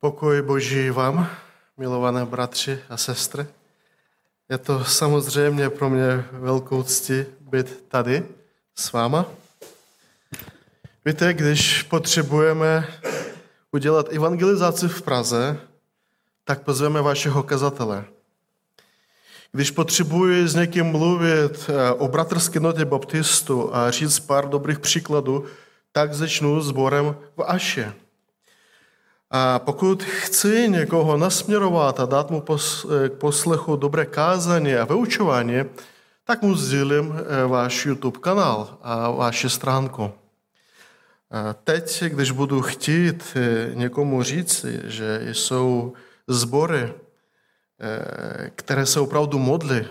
Pokoj Boží vám, milované bratři a sestry. Je to samozřejmě pro mě velkou cti být tady s váma. Víte, když potřebujeme udělat evangelizaci v Praze, tak pozveme vašeho kazatele. Když potřebuji s někým mluvit eh, o bratrské notě baptistu a říct pár dobrých příkladů, tak začnu sborem v Aše. A pokud chci někoho nasměrovat a dát mu k poslechu dobré kázání a vyučování, tak mu sdílím eh, váš YouTube kanál a vaši stránku. A teď, když budu chtít eh, někomu říci, že jsou sbory, eh, které se opravdu modlí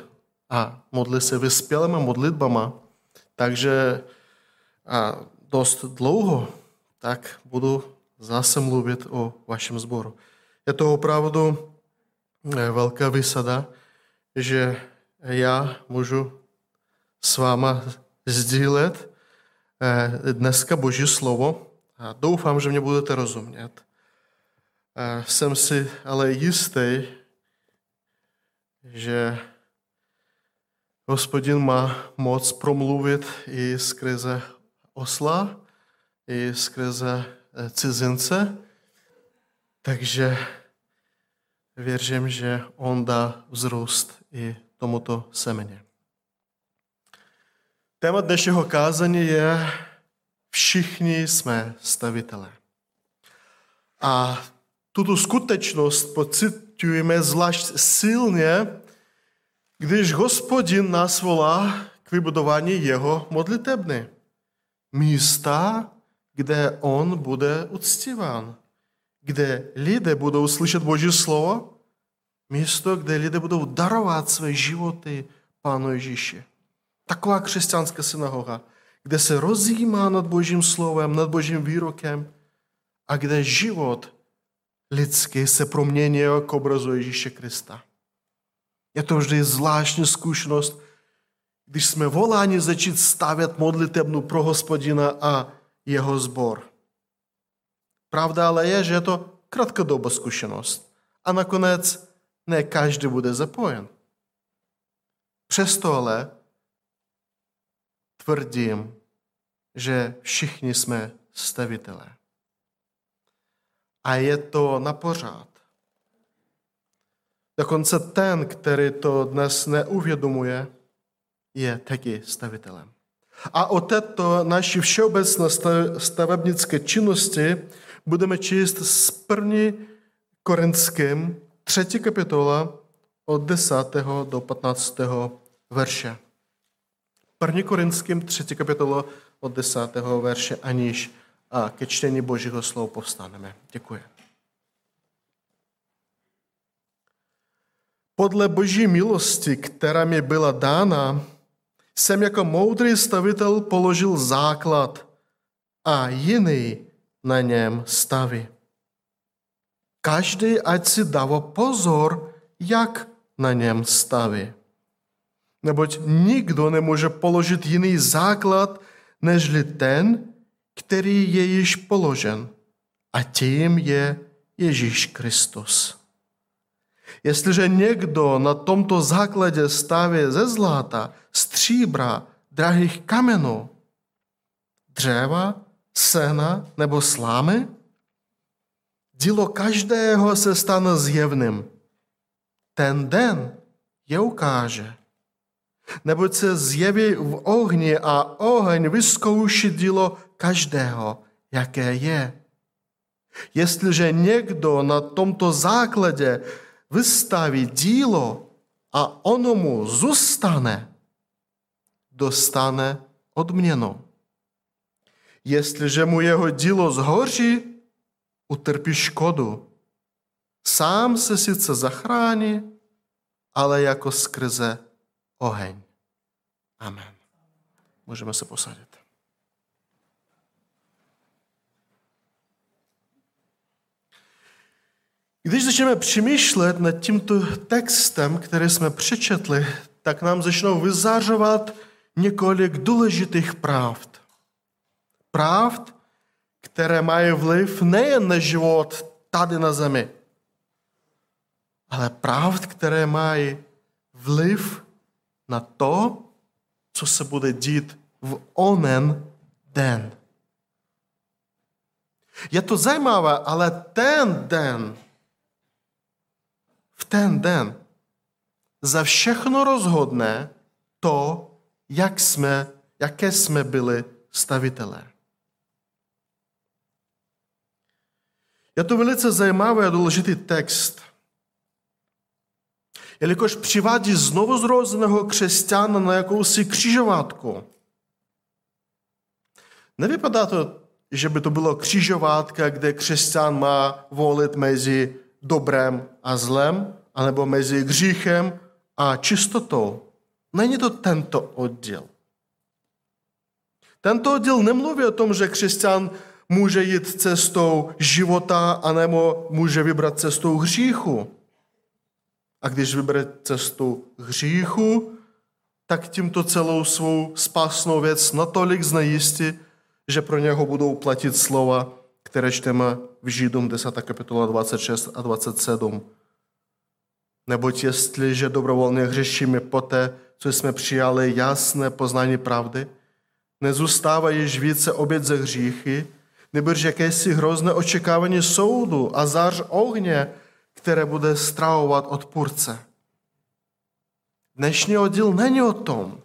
a modlí se vyspělými modlitbama, takže a dost dlouho, tak budu zase mluvit o vašem sboru. Je to opravdu eh, velká vysada, že já můžu s váma sdílet eh, dneska Boží slovo a doufám, že mě budete rozumět. Eh, jsem si ale jistý, že hospodin má moc promluvit i skrze osla, i skrze cizince, takže věřím, že on dá vzrůst i tomuto semeně. Téma dnešního kázání je Všichni jsme stavitelé. A tuto skutečnost pocitujeme zvlášť silně, když hospodin nás volá k vybudování jeho modlitebny. Místa, kde on bude uctíván, kde lidé budou slyšet Boží slovo, místo, kde lidé budou darovat své životy Pánu Ježíši. Taková křesťanská synagoga, kde se rozjímá nad Božím slovem, nad Božím výrokem a kde život lidský se promění k obrazu Ježíše Krista. Je to vždy zvláštní zkušenost, když jsme voláni začít stavět modlitebnu pro hospodina a jeho zbor. Pravda ale je, že je to krátkodobá zkušenost a nakonec ne každý bude zapojen. Přesto ale tvrdím, že všichni jsme stavitelé. A je to na pořád. Dokonce ten, který to dnes neuvědomuje, je taky stavitelem. A o této naší všeobecné stavebnické činnosti budeme číst z první Korinským, třetí kapitola od 10. do 15. verše. První Korinským, třetí kapitola od 10. verše, aniž a ke čtení Božího slova povstaneme. Děkuji. Podle Boží milosti, která mi byla dána, jsem jako moudrý stavitel položil základ a jiný na něm staví. Každý ať si dává pozor, jak na něm staví. Neboť nikdo nemůže položit jiný základ, nežli ten, který je již položen. A tím je Ježíš Kristus. Jestliže někdo na tomto základě staví ze zlata, stříbra, drahých kamenů, dřeva, sena nebo slámy, dílo každého se stane zjevným. Ten den je ukáže. Neboť se zjeví v ohni a oheň vyzkouší dílo každého, jaké je. Jestliže někdo na tomto základě vystaví dílo a ono mu zůstane, dostane odměnu. Jestliže mu jeho dílo zhoří, utrpí škodu. Sám se sice zachrání, ale jako skrze oheň. Amen. Můžeme se posadit. Když začneme přemýšlet nad tímto textem, který jsme přečetli, tak nám začnou vyzařovat několik důležitých pravd. Pravd, které mají vliv nejen na život tady na zemi. Ale pravd, které mají vliv na to, co se bude dít v onen den. Je to zajímavé, ale ten den, v ten den, za všechno rozhodne to, jak jsme, jaké jsme byli stavitelé. Je to velice zajímavý a důležitý text, jelikož přivádí znovu zrozeného křesťana na jakousi křižovatku. Nevypadá to, že by to bylo křižovátka, kde křesťan má volit mezi dobrem a zlem, anebo mezi hříchem a čistotou. Není to tento oddíl. Tento oddíl nemluví o tom, že křesťan může jít cestou života, anebo může vybrat cestou hříchu. A když vybere cestu hříchu, tak tímto celou svou spásnou věc natolik znejistí, že pro něho budou platit slova, které čteme v Židům 10. kapitola 26 a 27. Neboť jestliže dobrovolně hřešíme poté, co jsme přijali jasné poznání pravdy, nezůstává již více oběd ze hříchy, nebož jakési hrozné očekávání soudu a zář ohně, které bude stravovat odpůrce. Dnešní oddíl není o tom.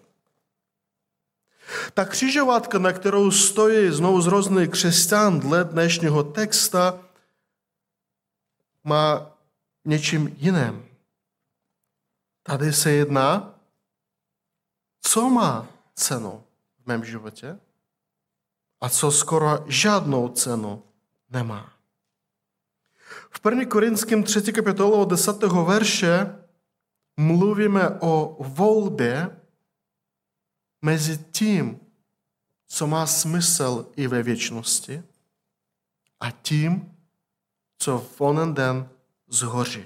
Ta křižovatka, na kterou stojí znovu zrozný křesťan dle dnešního texta, má něčím jiném. Tady se jedná, co má cenu v mém životě a co skoro žádnou cenu nemá. V 1. Korinském 3. kapitolu od 10. verše mluvíme o volbě mezi tím, co má smysl i ve věčnosti, a tím, co v onen den zhoří.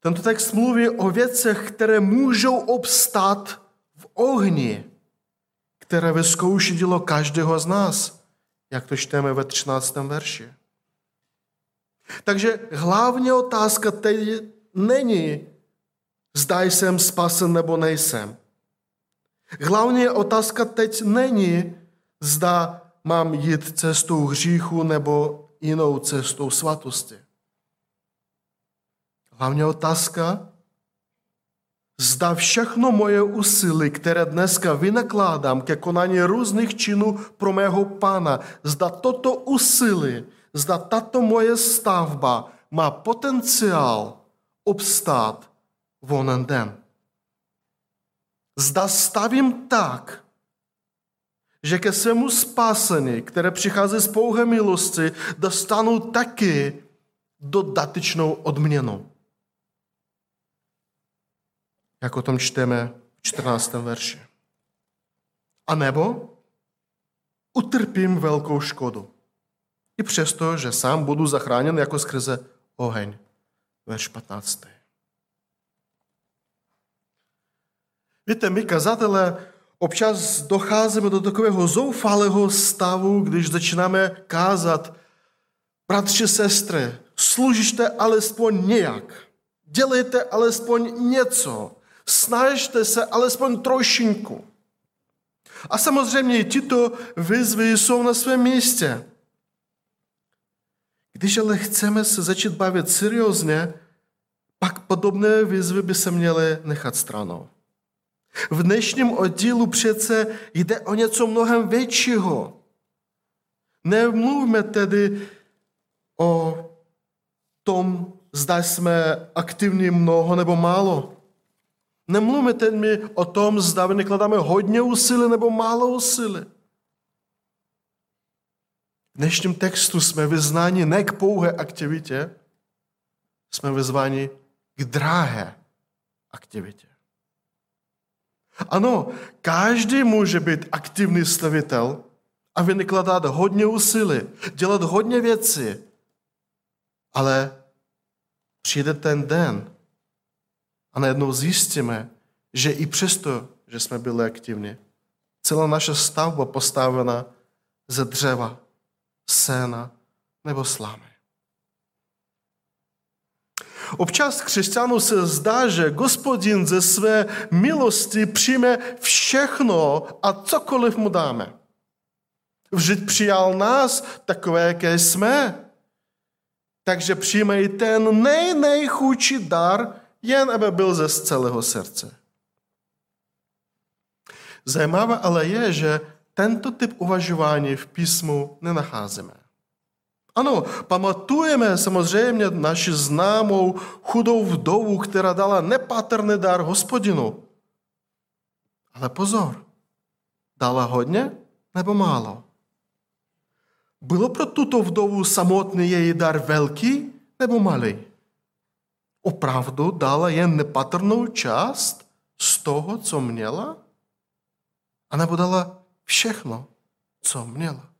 Tento text mluví o věcech, které můžou obstát v ohni, které vyzkouší dělo každého z nás, jak to čteme ve 13. verši. Takže hlavní otázka teď není, zda jsem spasen nebo nejsem. Hlavní otázka teď není, zda mám jít cestou hříchu nebo jinou cestou svatosti. Hlavní otázka, zda všechno moje úsilí, které dneska vynakládám ke konání různých činů pro mého pána, zda toto úsilí, zda tato moje stavba má potenciál obstát onen den. Zda stavím tak, že ke svému spásení, které přichází z pouhé milosti, dostanu taky dodatečnou odměnu. Jak o tom čteme v 14. verši. A nebo utrpím velkou škodu. I přesto, že sám budu zachráněn jako skrze oheň. Verš 15. Víte, my kazatelé občas docházíme do takového zoufalého stavu, když začínáme kázat, bratři, sestry, služíte alespoň nějak, dělejte alespoň něco, snažte se alespoň trošinku. A samozřejmě tyto výzvy jsou na svém místě. Když ale chceme se začít bavit seriózně, pak podobné výzvy by se měly nechat stranou. V dnešním oddílu přece jde o něco mnohem většího. Nemluvme tedy o tom, zda jsme aktivní mnoho nebo málo. Nemluvme tedy o tom, zda vynakladáme hodně úsilí nebo málo úsilí. V dnešním textu jsme vyznáni ne k pouhé aktivitě, jsme vyzváni k drahé aktivitě. Ano, každý může být aktivní stavitel a vynakládat hodně úsilí, dělat hodně věcí, ale přijde ten den a najednou zjistíme, že i přesto, že jsme byli aktivní, celá naše stavba postavena ze dřeva, sena, nebo slámy. Občas křesťanů se zdá, že Gospodin ze své milosti přijme všechno a cokoliv mu dáme. Vždyť přijal nás takové, jaké jsme. Takže přijme i ten nej, dar, jen aby byl ze celého srdce. Zajímavé ale je, že tento typ uvažování v písmu nenacházíme. Ano, pamatujeme samozřejmě naši známou chudou vdovu, která dala nepatrný dar hospodinu. Ale pozor, dala hodně nebo málo? Bylo pro tuto vdovu samotný její dar velký nebo malý? Opravdu dala jen nepatrnou část z toho, co měla? A nebo dala všechno, co měla?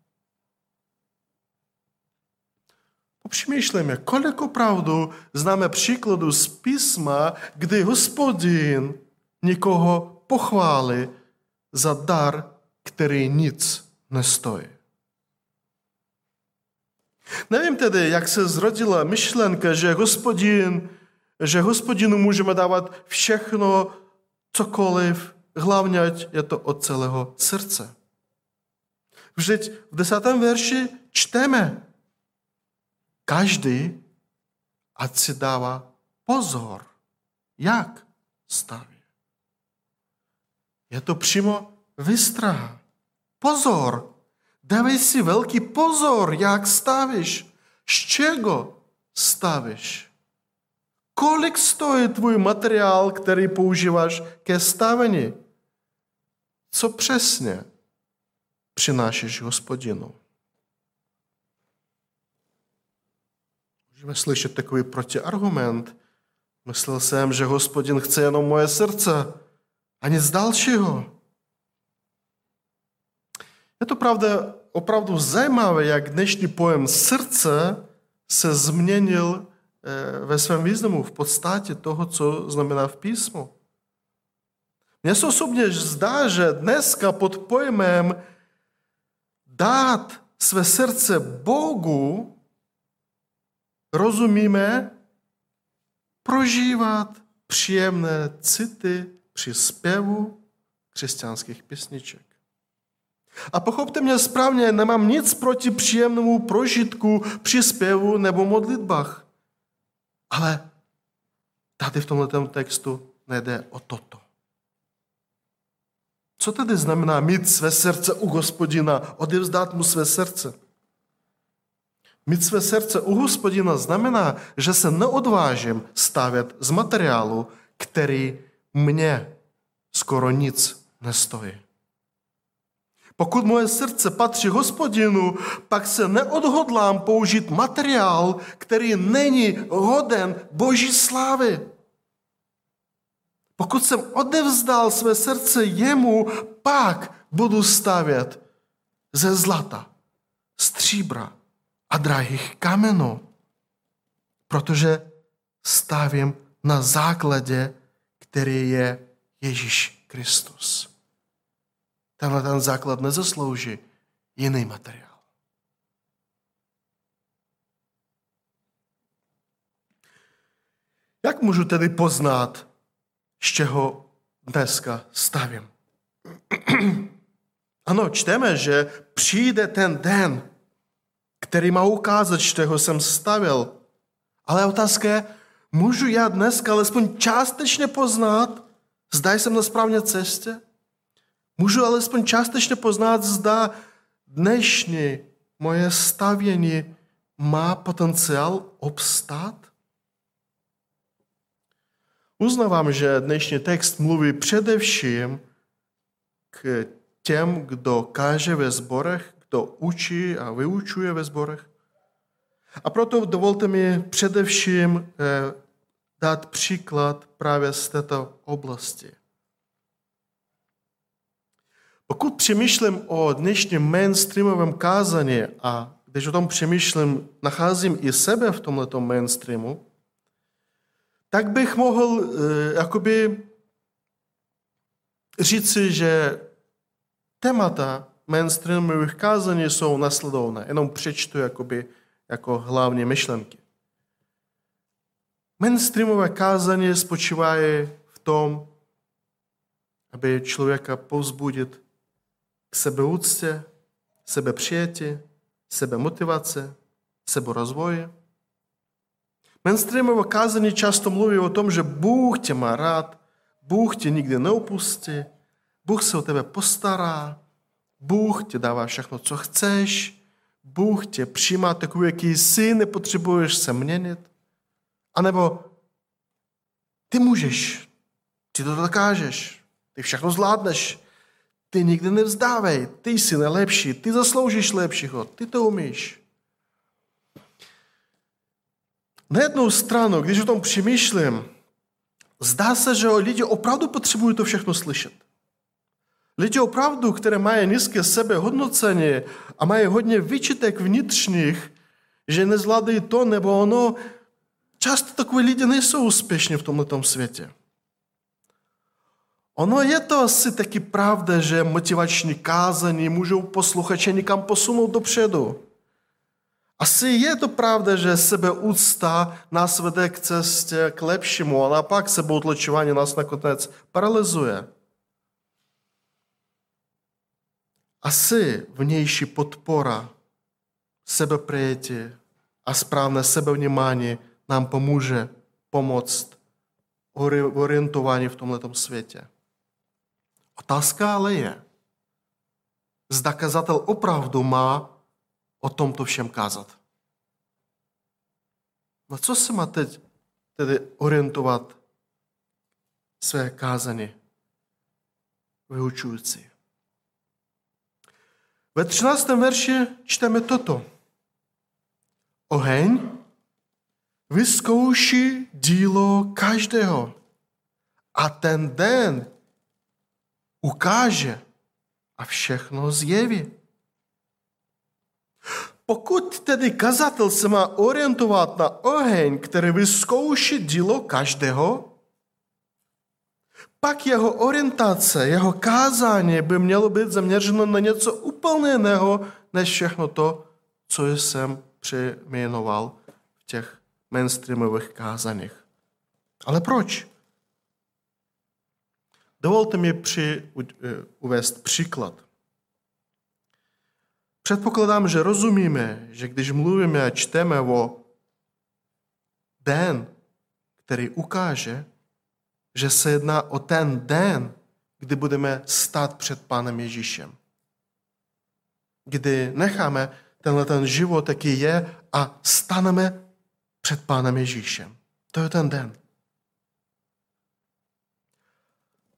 Popřemýšlejme, kolik opravdu známe příkladu z písma, kdy hospodin někoho pochválí za dar, který nic nestojí. Nevím tedy, jak se zrodila myšlenka, že hospodin, že hospodinu můžeme dávat všechno, cokoliv, hlavně ať je to od celého srdce. Vždyť v desátém verši čteme, každý ať si dává pozor, jak staví. Je to přímo vystraha. Pozor, dávej si velký pozor, jak stavíš, z čeho stavíš. Kolik stojí tvůj materiál, který používáš ke stavení? Co přesně přinášíš hospodinu? Můžeme slyšet takový protiargument. Myslel jsem, že hospodin chce jenom moje srdce a nic dalšího. Je to pravda, opravdu zajímavé, jak dnešní pojem srdce se změnil eh, ve svém významu, v podstatě toho, co znamená v písmu. Mně se osobně zdá, že dneska pod pojmem dát své srdce Bohu rozumíme prožívat příjemné city při zpěvu křesťanských písniček. A pochopte mě správně, nemám nic proti příjemnému prožitku při zpěvu nebo modlitbách. Ale tady v tomto textu nejde o toto. Co tedy znamená mít své srdce u hospodina, odevzdat mu své srdce? Mít své srdce u hospodina znamená, že se neodvážím stavět z materiálu, který mě skoro nic nestojí. Pokud moje srdce patří hospodinu, pak se neodhodlám použít materiál, který není hoden boží slávy. Pokud jsem odevzdal své srdce jemu, pak budu stavět ze zlata, stříbra, a drahých kamenů, protože stavím na základě, který je Ježíš Kristus. Tenhle ten základ nezaslouží jiný materiál. Jak můžu tedy poznat, z čeho dneska stavím? ano, čteme, že přijde ten den, který má ukázat, z čeho jsem stavil. Ale otázka je, můžu já dneska alespoň částečně poznat, zda jsem na správné cestě? Můžu alespoň částečně poznat, zda dnešní moje stavění má potenciál obstát? Uznávám, že dnešní text mluví především k těm, kdo káže ve zborech, kdo učí a vyučuje ve zborech. A proto dovolte mi především eh, dát příklad právě z této oblasti. Pokud přemýšlím o dnešním mainstreamovém kázání a když o tom přemýšlím, nacházím i sebe v tomto mainstreamu, tak bych mohl eh, jakoby říci, že témata mainstreamových kázání jsou nasledovné. Jenom přečtu jakoby jako hlavní myšlenky. Mainstreamové kázání spočívají v tom, aby člověka povzbudit k sebeúctě, sebepřijetí, sebemotivace, seborozvoji. Mainstreamové kázání často mluví o tom, že Bůh tě má rád, Bůh tě nikdy neopustí, Bůh se o tebe postará, Bůh ti dává všechno, co chceš, Bůh tě přijímá takový, jaký jsi, nepotřebuješ se měnit. A nebo ty můžeš, ty to dokážeš, ty všechno zvládneš, ty nikdy nevzdávej, ty jsi nejlepší, ty zasloužíš lepšího, ty to umíš. Na jednu stranu, když o tom přemýšlím, zdá se, že lidi opravdu potřebují to všechno slyšet. Lidi opravdu, které mají nízké sebehodnocení a mají hodně vyčitek vnitřních, že nezvládají to nebo ono, často takové lidi nejsou úspěšní v tomto světě. Ono je to asi taky pravda, že motivační kázání můžou posluchače někam posunout dopředu. Asi je to pravda, že sebeúcta nás vede k cestě k lepšímu a naopak sebeutlačování nás nakonec paralyzuje. Asi vnější podpora, sebeprijetí a správné sebevnímání nám pomůže pomoct orientování v tomto světě. Otázka ale je, zda kazatel opravdu má o tomto všem kázat. Na co se má teď tedy orientovat své kázání vyučující? Ve 13. verši čteme toto. Oheň vyzkouší dílo každého a ten den ukáže a všechno zjeví. Pokud tedy kazatel se má orientovat na oheň, který vyzkouší dílo každého, pak jeho orientace, jeho kázání by mělo být zaměřeno na něco úplně jiného, než všechno to, co jsem přejmenoval v těch mainstreamových kázaních. Ale proč? Dovolte mi při, uvést příklad. Předpokládám, že rozumíme, že když mluvíme a čteme o den, který ukáže, že se jedná o ten den, kdy budeme stát před Pánem Ježíšem. Kdy necháme tenhle ten život, jaký je, a staneme před Pánem Ježíšem. To je ten den.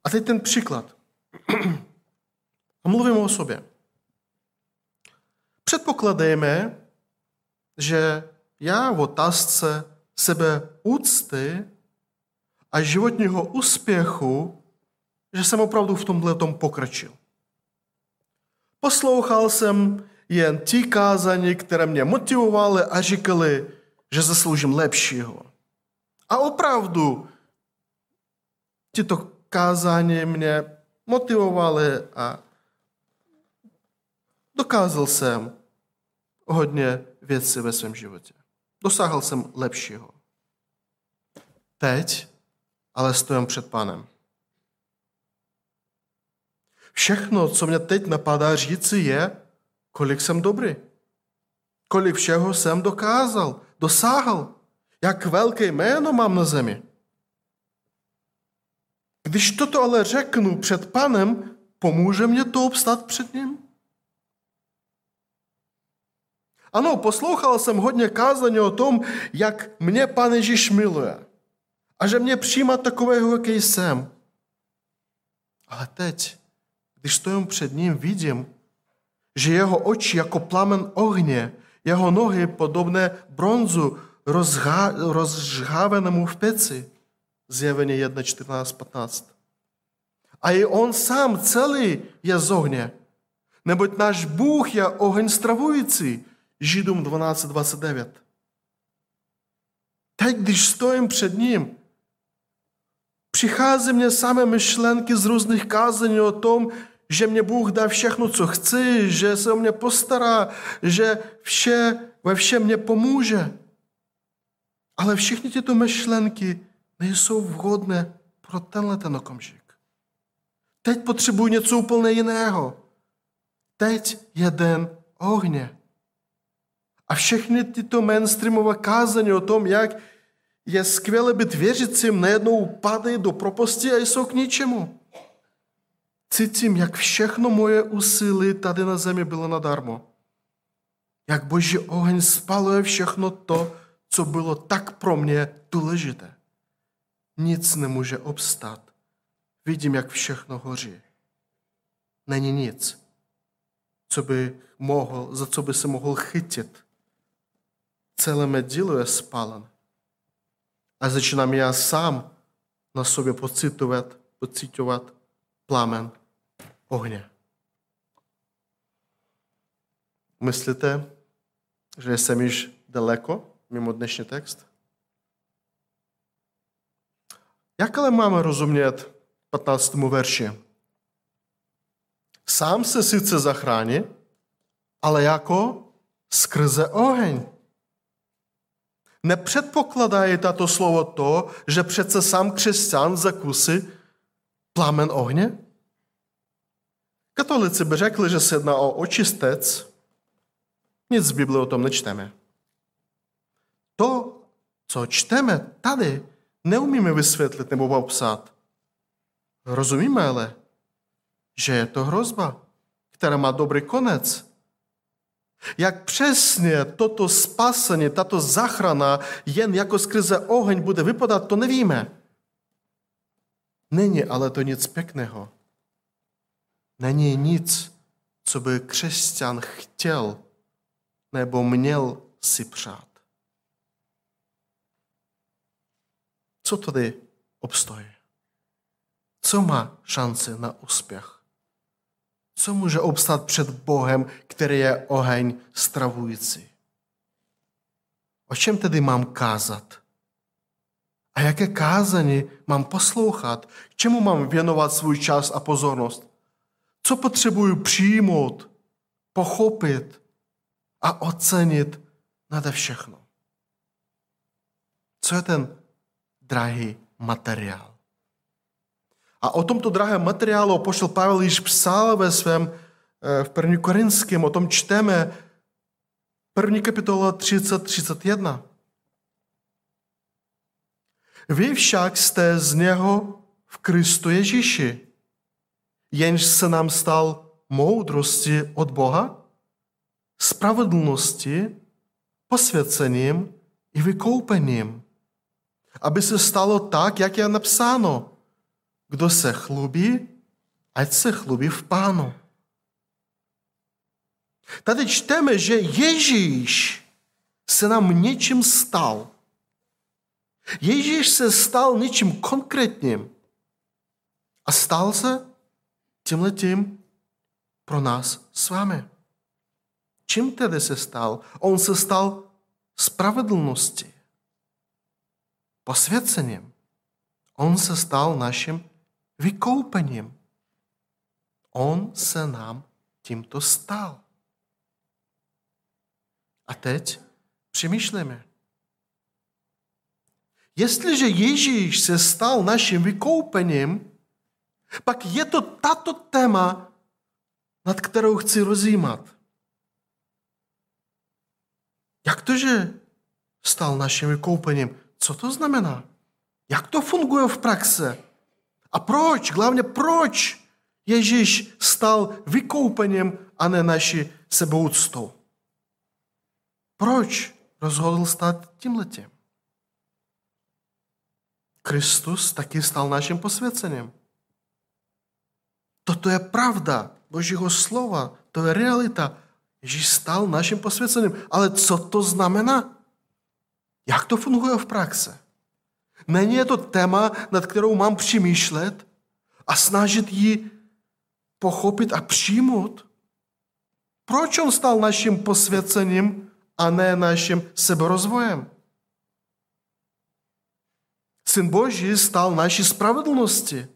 A teď ten příklad. A mluvím o sobě. Předpokladejme, že já v otázce sebe úcty a životního úspěchu, že jsem opravdu v tomhle tom pokročil. Poslouchal jsem jen ti kázání, které mě motivovaly a říkali, že zasloužím lepšího. A opravdu tyto kázání mě motivovaly a dokázal jsem hodně věcí ve svém životě. Dosáhl jsem lepšího. Teď ale stojím před pánem. Všechno, co mě teď napadá říci, je, kolik jsem dobrý. Kolik všeho jsem dokázal, dosáhl. Jak velké jméno mám na zemi. Když toto ale řeknu před panem, pomůže mě to obstát před ním? Ano, poslouchal jsem hodně kázání o tom, jak mě Pan Ježíš miluje. A že mě přijímá takového, jaký jsem. Ale teď, když stojím před ním, vidím, že jeho oči jako plamen ohně, jeho nohy podobné bronzu rozžhávenému v peci. Zjevení 1, 14, 15. A i on sám celý je z ohně. Neboť náš Bůh je oheň stravující. Židům 12, 29. Teď, když stojím před ním, Přichází mě samé myšlenky z různých kázení o tom, že mě Bůh dá všechno, co chci, že se o mě postará, že vše ve všem mě pomůže. Ale všechny tyto myšlenky nejsou vhodné pro tenhle ten okamžik. Teď potřebuji něco úplně jiného. Teď je den ohně. A všechny tyto mainstreamové kázání o tom, jak je skvělé být věřícím, najednou padají do propasti a jsou k ničemu. Cítím, jak všechno moje úsilí tady na zemi bylo nadarmo. Jak boží oheň spaluje všechno to, co bylo tak pro mě důležité. Nic nemůže obstát. Vidím, jak všechno hoří. Není nic, co by mohl, za co by se mohl chytit. Celé mé dílo je spálen. A začínám já sám na sobě pocitovat, pocitovat plamen ohně. Myslíte, že jsem již daleko mimo dnešní text? Jak ale máme rozumět 15. verši? Sám se sice zachrání, ale jako skrze oheň. Nepředpokládají tato slovo to, že přece sám křesťan zakusí plamen ohně? Katolici by řekli, že se jedná o očistec. Nic v Bibli o tom nečteme. To, co čteme tady, neumíme vysvětlit nebo popsat. Rozumíme ale, že je to hrozba, která má dobrý konec. Jak přesně toto spasení, tato zachrana jen jako skrze oheň bude vypadat, to nevíme. Není ale to nic pěkného. Není nic, co by křesťan chtěl nebo měl si přát. Co tady obstojí? Co má šanci na úspěch? Co může obstát před Bohem, který je oheň stravující? O čem tedy mám kázat? A jaké kázání mám poslouchat? K čemu mám věnovat svůj čas a pozornost? Co potřebuji přijmout, pochopit a ocenit nade všechno? Co je ten drahý materiál? A o tomto drahém materiálu pošel Pavel již psal ve svém eh, v 1. Korinském, o tom čteme 1. kapitola 30-31. Vy však jste z něho v Kristu Ježíši, jenž se nám stal moudrosti od Boha, spravedlnosti, posvěcením i vykoupením, aby se stalo tak, jak je napsáno. Kdo se chlubí, ať se chlubí v pánu. Tady čteme, že Ježíš se nám něčím stal. Ježíš se stal něčím konkrétním a stal se tímhletím pro nás s vámi. Čím tedy se stal? On se stal spravedlností, posvěcením. On se stal naším vykoupením. On se nám tímto stal. A teď přemýšlíme. Jestliže Ježíš se stal naším vykoupením, pak je to tato téma, nad kterou chci rozjímat. Jak to, že stal naším vykoupením? Co to znamená? Jak to funguje v praxe? A proč? Hlavně proč Ježíš stal vykoupením a ne naší sebouctou? Proč rozhodl stát tímhletím? Kristus taky stal naším posvěcením. Toto je pravda Božího slova, to je realita. Ježíš stal naším posvěceným. Ale co to znamená? Jak to funguje v praxe? Není je to téma, nad kterou mám přemýšlet a snažit ji pochopit a přijmout? Proč on stal naším posvěcením a ne naším seberozvojem? Syn Boží stal naší spravedlnosti.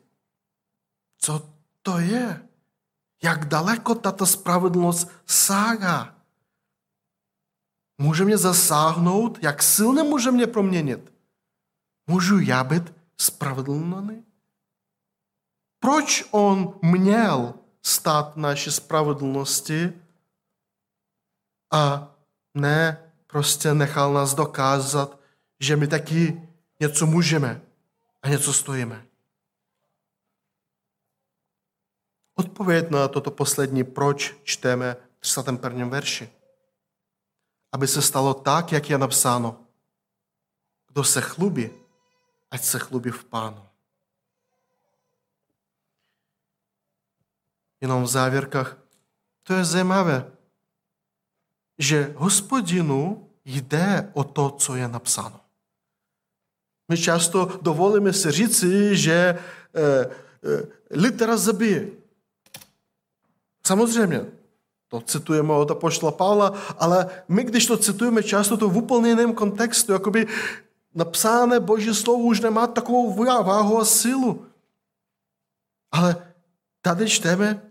Co to je? Jak daleko tato spravedlnost sáhá? může mě zasáhnout, jak silně může mě proměnit. Můžu já být spravedlný? Proč on měl stát naší spravedlnosti a ne prostě nechal nás dokázat, že my taky něco můžeme a něco stojíme. Odpověď na toto poslední proč čteme v 31. verši. Aby se stalo tak, jak je napsáno. Kdo se chlubí, ať se chlubí v pánu. Jenom v závěrkách. To je zajímavé, že hospodinu jde o to, co je napsáno. My často dovolíme si říci, že e, e, litera zabije. Samozřejmě, to citujeme od apoštola Pavla, ale my, když to citujeme často, to v úplně jiném kontextu, jakoby napsáné Boží slovo už nemá takovou váhu a sílu. Ale tady čteme,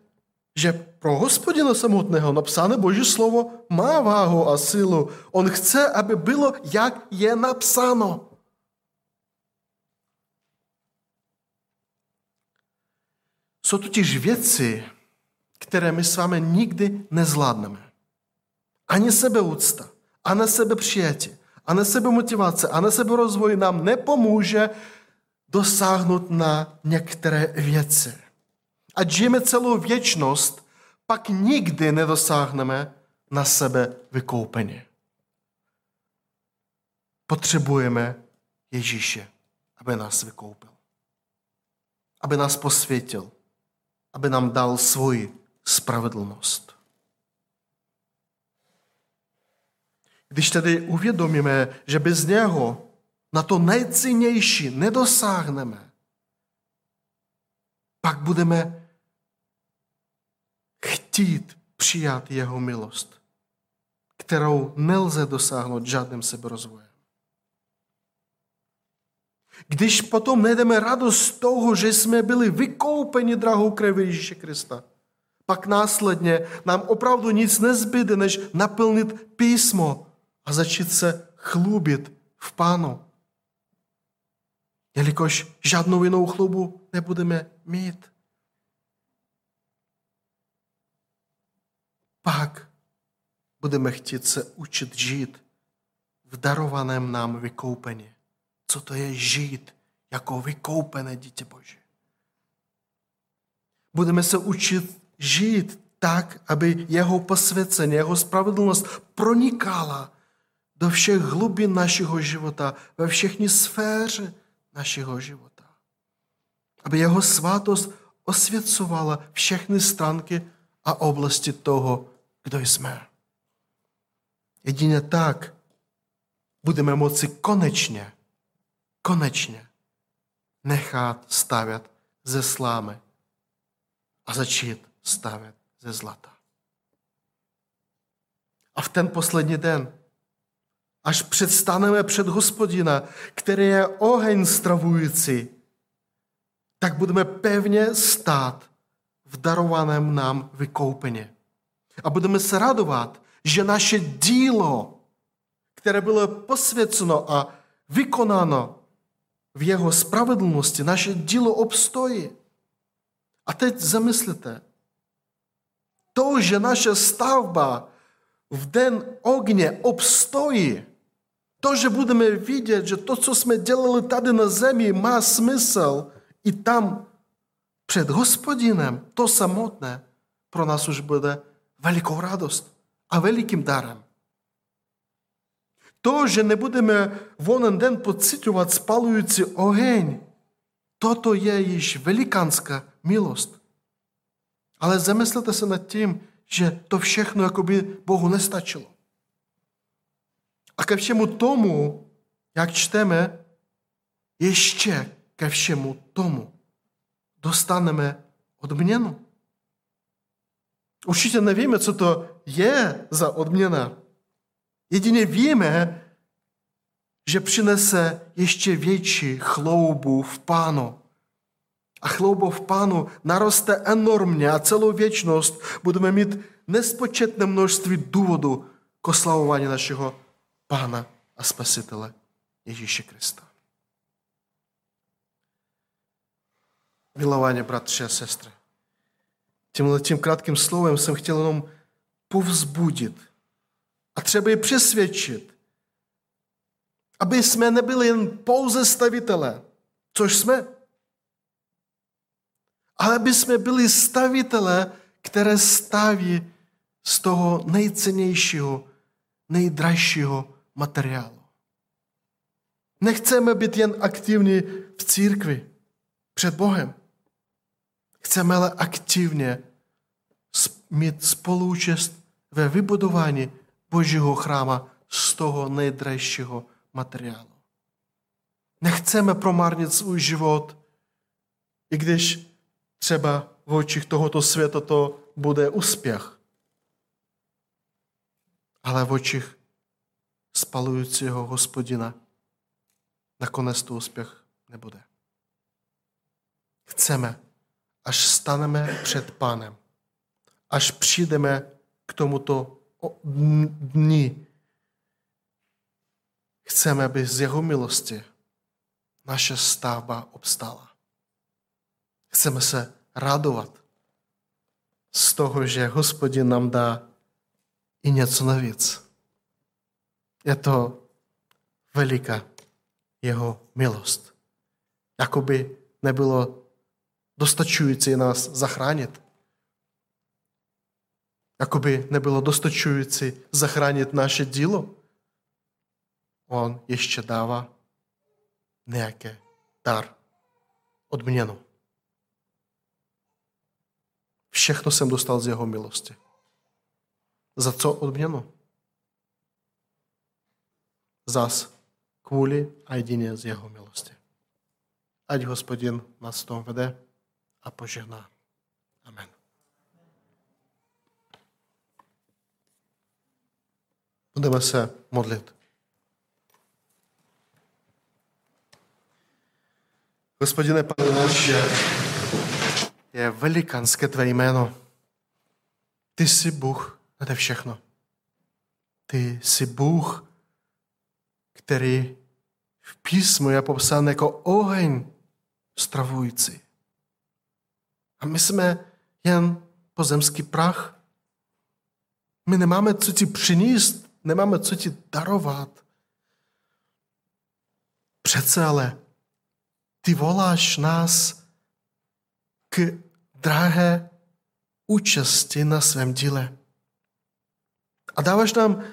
že pro hospodina samotného napsané Boží slovo má váhu a sílu. On chce, aby bylo, jak je napsáno. Jsou totiž věci, které my s vámi nikdy nezvládneme. Ani sebeúcta, ani sebepřijetí, ani sebemotivace, ani seberozvoj nám nepomůže dosáhnout na některé věci. A žijeme celou věčnost, pak nikdy nedosáhneme na sebe vykoupení. Potřebujeme Ježíše, aby nás vykoupil. Aby nás posvětil. Aby nám dal svoji spravedlnost. Když tedy uvědomíme, že bez něho na to nejcennější nedosáhneme, pak budeme chtít přijat jeho milost, kterou nelze dosáhnout žádným seberozvojem. Když potom najdeme radost z toho, že jsme byli vykoupeni drahou krví Ježíše Krista, pak následně nám opravdu nic nezbyde, než naplnit písmo a začít se chlubit v Pánu. Jelikož žádnou jinou chlubu nebudeme mít. Pak budeme chtít se učit žít v darovaném nám vykoupení. Co to je žít jako vykoupené dítě Boží. Budeme se učit žít tak, aby jeho posvěcení, jeho spravedlnost pronikala do všech hlubin našeho života, ve všechny sféře našeho života. Aby jeho svátost osvěcovala všechny stránky a oblasti toho, kdo jsme. Jedině tak budeme moci konečně, konečně nechat stavět ze slámy a začít stavět ze zlata. A v ten poslední den, až předstaneme před hospodina, který je oheň stravující, tak budeme pevně stát v darovaném nám vykoupeně. A budeme se radovat, že naše dílo, které bylo posvěceno a vykonáno v jeho spravedlnosti, naše dílo obstojí. A teď zamyslete, to, že naše stavba v den ogně obstojí, to, že budeme vidět, že to, co jsme dělali tady na zemi, má smysl i tam před hospodinem, to samotné pro nás už bude velikou radost a velikým darem. To, že nebudeme v onen den pocitovat spalující oheň, toto je již velikánská milost. Ale zamyslete se nad tím, že to všechno jakoby Bohu nestačilo. A ke všemu tomu, jak čteme, ještě ke všemu tomu dostaneme odměnu. Určitě nevíme, co to je za odměna. Jedině víme, že přinese ještě větší chloubu v Pánu. A chlouba v Pánu naroste enormně a celou věčnost budeme mít nespočetné množství důvodů k oslavování našeho Pána a Spasitele Ježíše Krista. Milovaně, bratři a sestry, tímhle tím krátkým slovem jsem chtěl jenom povzbudit a třeba je přesvědčit, aby jsme nebyli jen pouze stavitelé, což jsme, ale aby jsme byli stavitelé, které staví z toho nejcennějšího, nejdražšího materiálu. Nechceme být jen aktivní v církvi před Bohem. Chceme ale aktivně mít spoluúčast ve vybudování Božího chráma z toho nejdražšího materiálu. Nechceme promarnit svůj život, i když třeba v očích tohoto světa to bude úspěch. Ale v očích spalujícího hospodina nakonec to úspěch nebude. Chceme, až staneme před pánem, až přijdeme k tomuto dní, chceme, aby z jeho milosti naše stavba obstála. Chceme se radovat z toho, že hospodin nám dá i něco navíc. Je to veliká jeho milost. Jakoby nebylo dostačující nás zachránit. Jakoby nebylo dostačující zachránit naše dílo. On ještě dává nějaké dar, odměnu. Všechno jsem dostal z jeho milosti. Za co odměnu? Zas kvůli a jedině z jeho milosti. Ať hospodin nás tom vede a požehná. Amen. Budeme se modlit. Gospodine, Pane náš, je velikánské tvé jméno. Ty jsi Bůh nade všechno. Ty jsi Bůh, který v písmu je popsán jako oheň stravující. A my jsme jen pozemský prach. My nemáme co ti přinést, nemáme co ti darovat. Přece ale ty voláš nás k drahé účasti na svém díle. A dáváš nám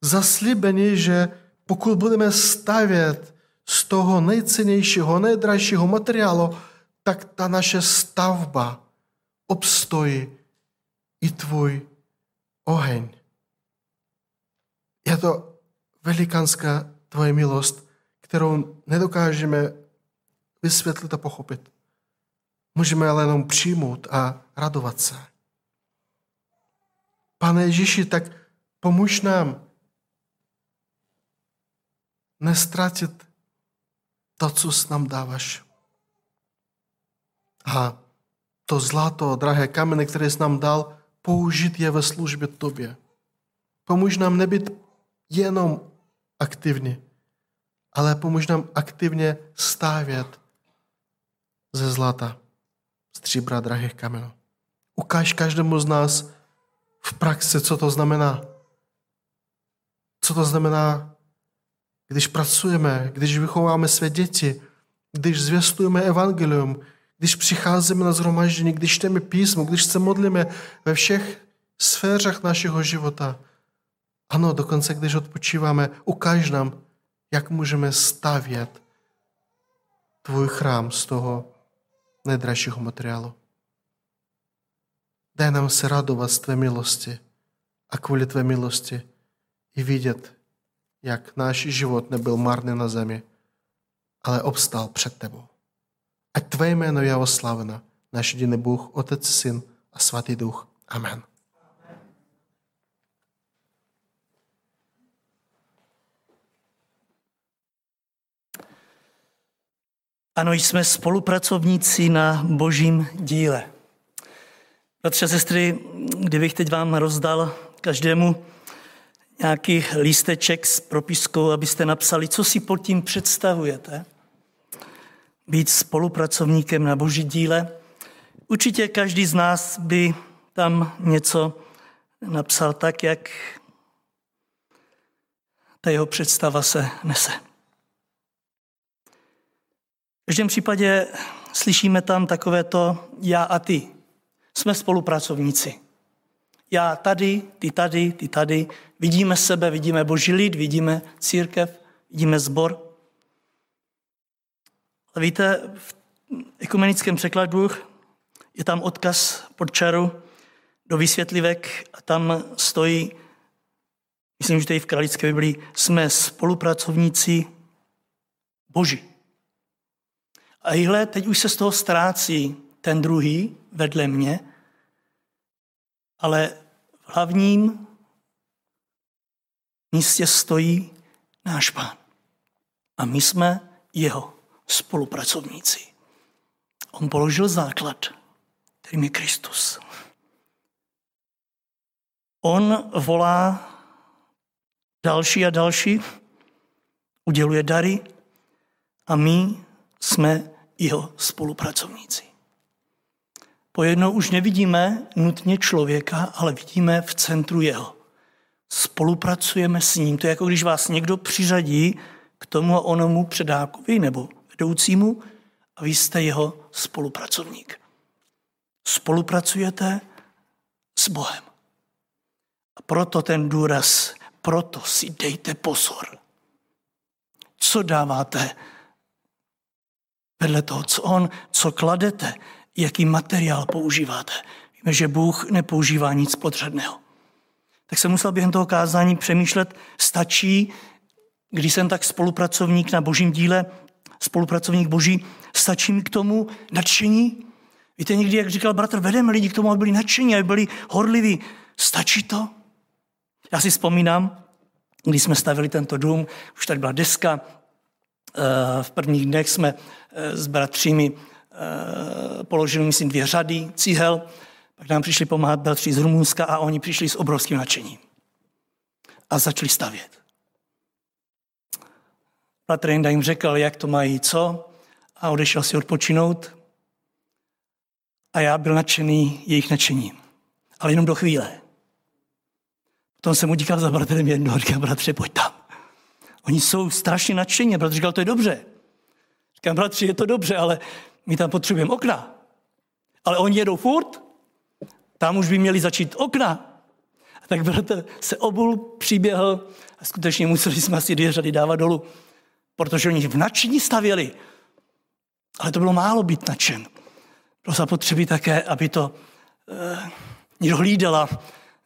zaslíbení, že pokud budeme stavět z toho nejcennějšího, nejdražšího materiálu, tak ta naše stavba obstojí i tvůj oheň. Je to velikánská tvoje milost, kterou nedokážeme vysvětlit a pochopit. Můžeme ale jenom přijmout a radovat se. Pane Ježíši, tak pomůž nám nestratit to, co nám dáváš. A to zlato, drahé kameny, které jsi nám dal, použít je ve službě tobě. Pomůž nám nebyt jenom aktivní, ale pomůž nám aktivně stavět ze zlata, stříbra, drahých kamenů. Ukáž každému z nás v praxi, co to znamená. Co to znamená, když pracujeme, když vychováme své děti, když zvěstujeme evangelium, když přicházíme na zhromaždění, když čteme písmo, když se modlíme ve všech sférách našeho života. Ano, dokonce když odpočíváme, ukáž nám, jak můžeme stavět tvůj chrám z toho nejdražšího materiálu. Daj nám se radovat z tvé milosti a kvůli tvé milosti i vidět, jak náš život nebyl marný na zemi, ale obstal před tebou. Ať tvé jméno je oslaveno, náš jediný Bůh, Otec, Syn a Svatý Duch. Amen. Ano, jsme spolupracovníci na božím díle. Bratře sestry, kdybych teď vám rozdal každému nějaký lísteček s propiskou, abyste napsali, co si pod tím představujete. Být spolupracovníkem na boží díle. Určitě každý z nás by tam něco napsal tak, jak ta jeho představa se nese. V každém případě slyšíme tam takové to já a ty. Jsme spolupracovníci. Já tady, ty tady, ty tady. Vidíme sebe, vidíme boží lid, vidíme církev, vidíme zbor. Ale víte, v ekumenickém překladu je tam odkaz pod čaru do vysvětlivek a tam stojí, myslím, že tady v Kralické Biblii, jsme spolupracovníci Boží. A jíhle, teď už se z toho ztrácí ten druhý vedle mě, ale v hlavním místě stojí náš pán. A my jsme jeho spolupracovníci. On položil základ, kterým je Kristus. On volá další a další, uděluje dary a my jsme jeho spolupracovníci. Pojednou už nevidíme nutně člověka, ale vidíme v centru jeho. Spolupracujeme s ním. To je jako když vás někdo přiřadí k tomu a onomu předákovi nebo vedoucímu a vy jste jeho spolupracovník. Spolupracujete s Bohem. A proto ten důraz, proto si dejte pozor. Co dáváte vedle toho, co on, co kladete, jaký materiál používáte. Víme, že Bůh nepoužívá nic podřadného. Tak jsem musel během toho kázání přemýšlet, stačí, když jsem tak spolupracovník na božím díle, spolupracovník boží, stačí mi k tomu nadšení? Víte, někdy, jak říkal bratr, vedeme lidi k tomu, aby byli nadšení, aby byli horliví. Stačí to? Já si vzpomínám, když jsme stavili tento dům, už tady byla deska, eh, v prvních dnech jsme eh, s bratřími eh, položili, myslím, dvě řady cíhel, pak nám přišli pomáhat bratři z Rumunska a oni přišli s obrovským nadšením. A začali stavět. Bratr Jinda jim řekl, jak to mají, co, a odešel si odpočinout. A já byl nadšený jejich nadšením. Ale jenom do chvíle. Potom jsem utíkal za bratrem jednou a říkal, bratře, pojď tam. Oni jsou strašně nadšení. Bratr říkal, to je dobře. Říkám, bratři, je to dobře, ale my tam potřebujeme okna. Ale oni jedou furt, tam už by měli začít okna. A tak bratr se obul, přiběhl a skutečně museli jsme asi dvě řady dávat dolů, protože oni v nadšení stavěli. Ale to bylo málo být nadšen. Bylo zapotřebí také, aby to eh, někdo hlídala,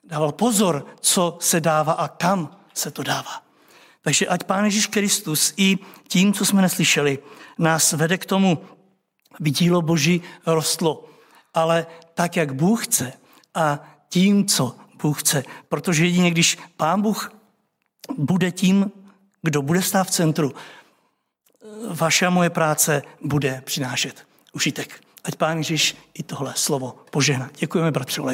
dával pozor, co se dává a kam se to dává. Takže ať Pán Ježíš Kristus i tím, co jsme neslyšeli, nás vede k tomu, aby dílo Boží rostlo. Ale tak, jak Bůh chce a tím, co Bůh chce. Protože jedině, když Pán Bůh bude tím, kdo bude stát v centru, vaše a moje práce bude přinášet užitek. Ať Pán Ježíš i tohle slovo požehná. Děkujeme, bratře Legu.